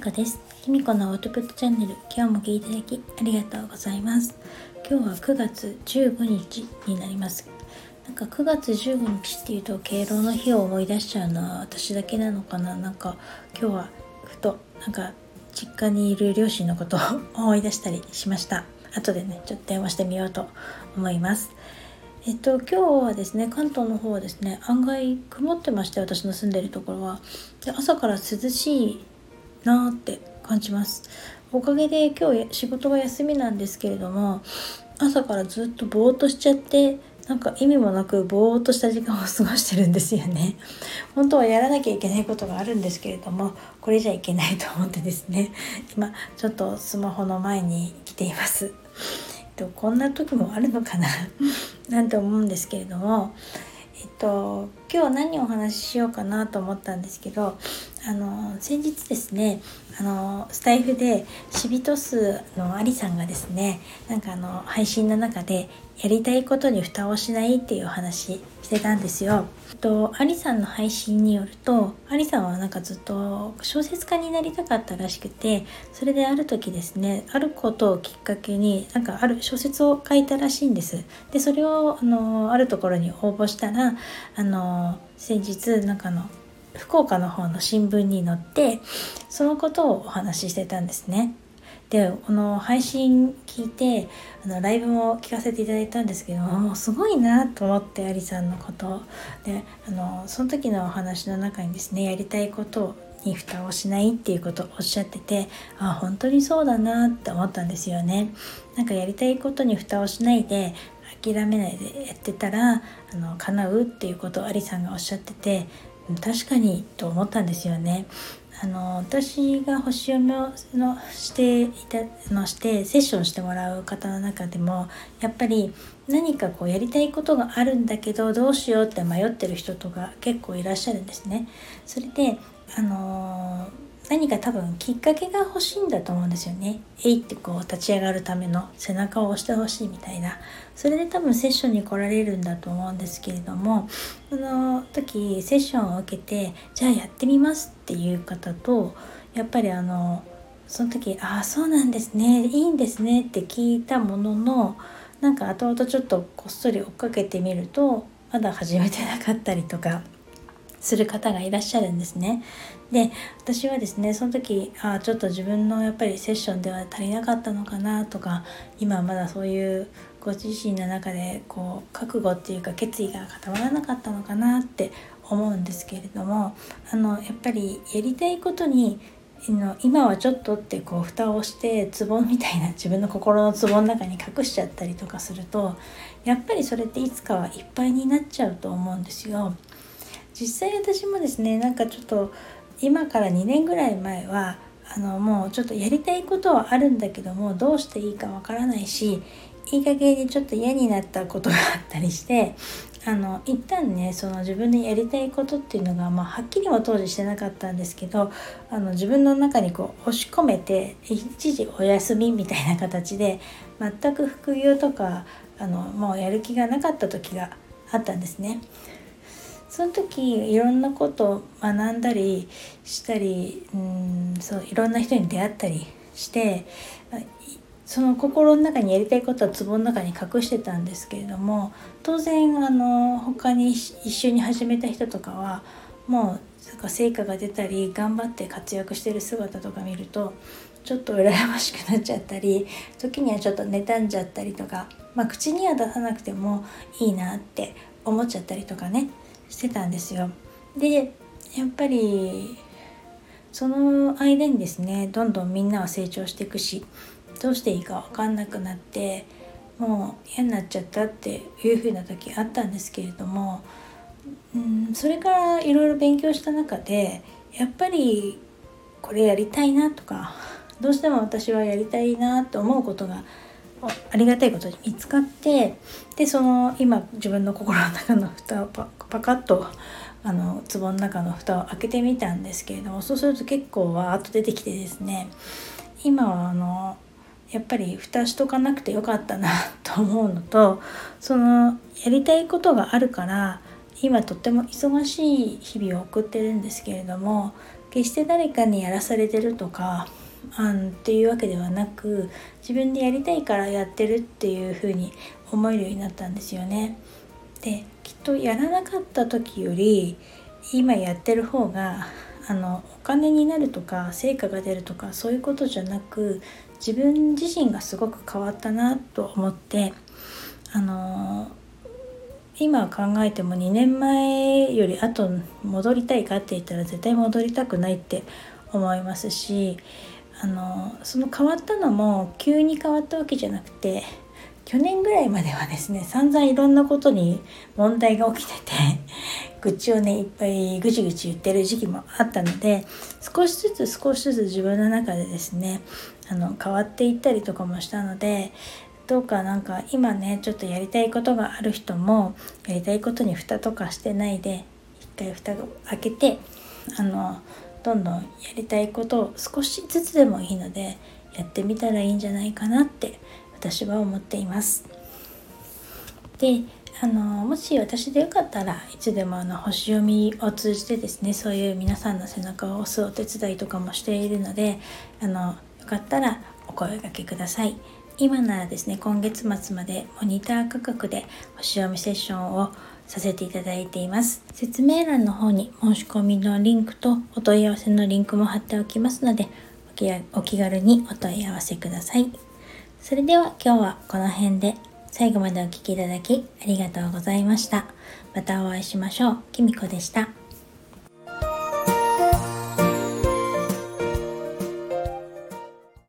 こです。ひみこのアウトプットチャンネル、今日も聞いていただきありがとうございます。今日は9月15日になります。なんか9月15日っていうと敬老の日を思い出しちゃうのは私だけなのかななんか今日はふとなんか実家にいる両親のことを 思い出したりしました。後でね、ちょっと電話してみようと思います。えっと、今日はですね、関東の方はですね、案外曇ってまして、私の住んでるところは。で朝から涼しいなって感じます。おかげで今日仕事が休みなんですけれども、朝からずっとぼーっとしちゃって、なんか意味もなくぼーっとした時間を過ごしてるんですよね。本当はやらなきゃいけないことがあるんですけれども、これじゃいけないと思ってですね、今ちょっとスマホの前に来ています。こんな時もあるのかな？なんて思うんですけれども、えっと、今日何をお話ししようかなと思ったんですけどあの先日ですねあのスタイフでシビトスのアリさんがですねなんかあの配信の中でやりたいことに蓋をしないっていうお話してたんですよ。とアリさんの配信によるとアリさんはなんかずっと小説家になりたかったらしくてそれである時ですねあることをきっかけになんかある小説を書いたらしいんです。でそれをあのあるところに応募したらあの先日なんかの福岡の方の新聞に載ってそのことをお話ししてたんですね。でこの配信聞いてあのライブも聞かせていただいたんですけどもうすごいなと思ってありさんのことであのその時のお話の中にですねやりたいことに蓋をしないっていうことをおっしゃっててあ本当にそうだなって思ったんですよね。なんかやりたいことに蓋をしないで諦めないでやってたらあの叶うっていうことをありさんがおっしゃってて確かにと思ったんですよね。あの私が星読みをのしていたのしてセッションしてもらう方の中でもやっぱり何かこうやりたいことがあるんだけどどうしようって迷ってる人とか結構いらっしゃるんですね。それであのー何か多分きっかけが欲しいんだと思うんですよね。えいってこう立ち上がるための背中を押してほしいみたいな。それで多分セッションに来られるんだと思うんですけれども、その時セッションを受けて、じゃあやってみますっていう方と、やっぱりあの、その時、ああ、そうなんですね、いいんですねって聞いたものの、なんか後々ちょっとこっそり追っかけてみると、まだ始めてなかったりとか、する方がいらっしゃるんですね。で私はですねその時あちょっと自分のやっぱりセッションでは足りなかったのかなとか今まだそういうご自身の中でこう覚悟っていうか決意が固まらなかったのかなって思うんですけれどもあのやっぱりやりたいことに今はちょっとってこう蓋をしてツボみたいな自分の心のツボの中に隠しちゃったりとかするとやっぱりそれっていつかはいっぱいになっちゃうと思うんですよ。実際私もですねなんかちょっと今から2年ぐらい前はあのもうちょっとやりたいことはあるんだけどもどうしていいかわからないしいい加減にちょっと嫌になったことがあったりしてあの一旦ねその自分でやりたいことっていうのが、まあ、はっきりは当時してなかったんですけどあの自分の中にこう押し込めて一時お休みみたいな形で全く副業とかあのもうやる気がなかった時があったんですね。その時いろんなことを学んだりしたりうんそういろんな人に出会ったりしてその心の中にやりたいことは壺の中に隠してたんですけれども当然あの他に一緒に始めた人とかはもう成果が出たり頑張って活躍してる姿とか見るとちょっと羨ましくなっちゃったり時にはちょっと妬んじゃったりとか、まあ、口には出さなくてもいいなって思っちゃったりとかね。してたんですよ。でやっぱりその間にですねどんどんみんなは成長していくしどうしていいか分かんなくなってもう嫌になっちゃったっていう風な時あったんですけれども、うん、それからいろいろ勉強した中でやっぱりこれやりたいなとかどうしても私はやりたいなと思うことがありがたいことに見つかってでその今自分の心の中の蓋をパパカッとあの壺の中の蓋を開けてみたんですけれどもそうすると結構わーっと出てきてですね今はあのやっぱり蓋しとかなくてよかったなと思うのとそのやりたいことがあるから今とっても忙しい日々を送ってるんですけれども決して誰かにやらされてるとかあんっていうわけではなく自分でやりたいからやってるっていう風に思えるようになったんですよね。できっとやらなかった時より今やってる方があのお金になるとか成果が出るとかそういうことじゃなく自分自身がすごく変わったなと思ってあの今考えても2年前より後戻りたいかって言ったら絶対戻りたくないって思いますしあのその変わったのも急に変わったわけじゃなくて去年ぐらいまではですね散々いろんなことに問題が起きてて 愚痴をねいっぱいぐちぐち言ってる時期もあったので少しずつ少しずつ自分の中でですねあの変わっていったりとかもしたのでどうかなんか今ねちょっとやりたいことがある人もやりたいことに蓋とかしてないで一回蓋を開けてあのどんどんやりたいことを少しずつでもいいのでやってみたらいいんじゃないかなって私は思っています。であのもし私でよかったらいつでもあの星読みを通じてですねそういう皆さんの背中を押すお手伝いとかもしているのであのよかったらお声がけください。今ならですね今月末までモニター価格で星読みセッションをさせていただいています。説明欄の方に申し込みのリンクとお問い合わせのリンクも貼っておきますのでお気軽にお問い合わせください。それでは今日はこの辺で最後までお聴きいただきありがとうございました。またお会いしましょう。きみこでした。